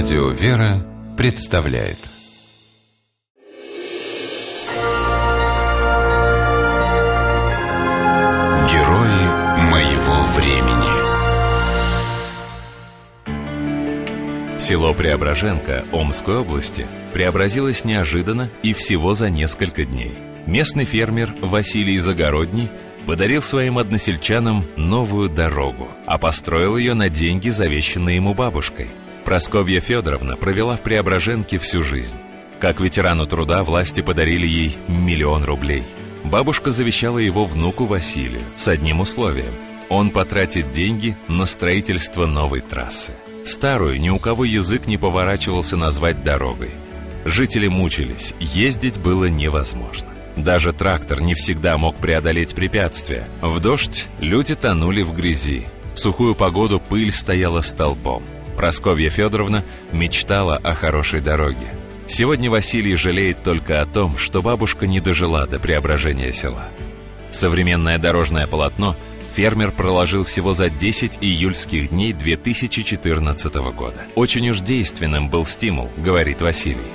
Радио «Вера» представляет Герои моего времени Село Преображенко Омской области преобразилось неожиданно и всего за несколько дней. Местный фермер Василий Загородний подарил своим односельчанам новую дорогу, а построил ее на деньги, завещанные ему бабушкой. Просковья Федоровна провела в Преображенке всю жизнь. Как ветерану труда власти подарили ей миллион рублей. Бабушка завещала его внуку Василию с одним условием. Он потратит деньги на строительство новой трассы. Старую ни у кого язык не поворачивался назвать дорогой. Жители мучились, ездить было невозможно. Даже трактор не всегда мог преодолеть препятствия. В дождь люди тонули в грязи. В сухую погоду пыль стояла столбом. Просковья Федоровна мечтала о хорошей дороге. Сегодня Василий жалеет только о том, что бабушка не дожила до преображения села. Современное дорожное полотно фермер проложил всего за 10 июльских дней 2014 года. Очень уж действенным был стимул, говорит Василий.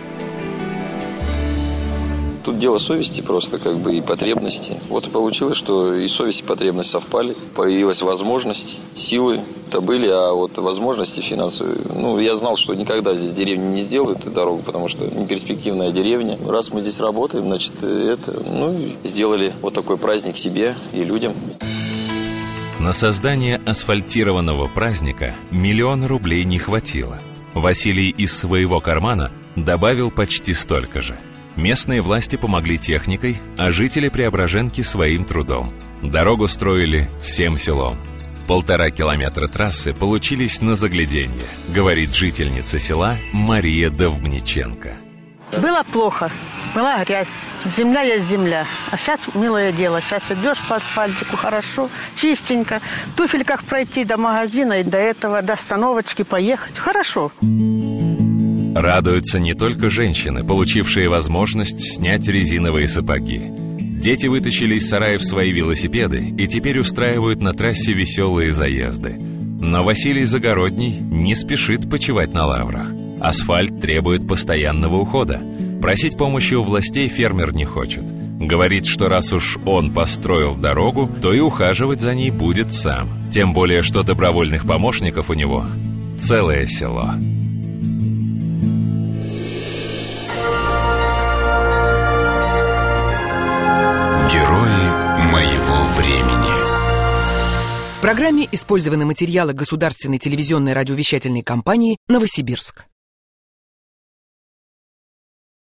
Тут дело совести просто, как бы, и потребности. Вот и получилось, что и совесть, и потребность совпали. Появилась возможность, силы то были, а вот возможности финансовые. Ну, я знал, что никогда здесь деревня не сделают эту дорогу, потому что не перспективная деревня. Раз мы здесь работаем, значит, это, ну, сделали вот такой праздник себе и людям. На создание асфальтированного праздника миллион рублей не хватило. Василий из своего кармана добавил почти столько же – Местные власти помогли техникой, а жители Преображенки своим трудом. Дорогу строили всем селом. Полтора километра трассы получились на загляденье, говорит жительница села Мария Довбниченко. Было плохо, была грязь, земля есть земля. А сейчас милое дело, сейчас идешь по асфальтику хорошо, чистенько. Туфельках пройти до магазина и до этого, до остановочки поехать. Хорошо. Радуются не только женщины, получившие возможность снять резиновые сапоги. Дети вытащили из сараев свои велосипеды и теперь устраивают на трассе веселые заезды. Но Василий Загородний не спешит почивать на лаврах. Асфальт требует постоянного ухода. Просить помощи у властей фермер не хочет. Говорит, что раз уж он построил дорогу, то и ухаживать за ней будет сам. Тем более, что добровольных помощников у него целое село. Времени. В программе использованы материалы государственной телевизионной радиовещательной компании «Новосибирск».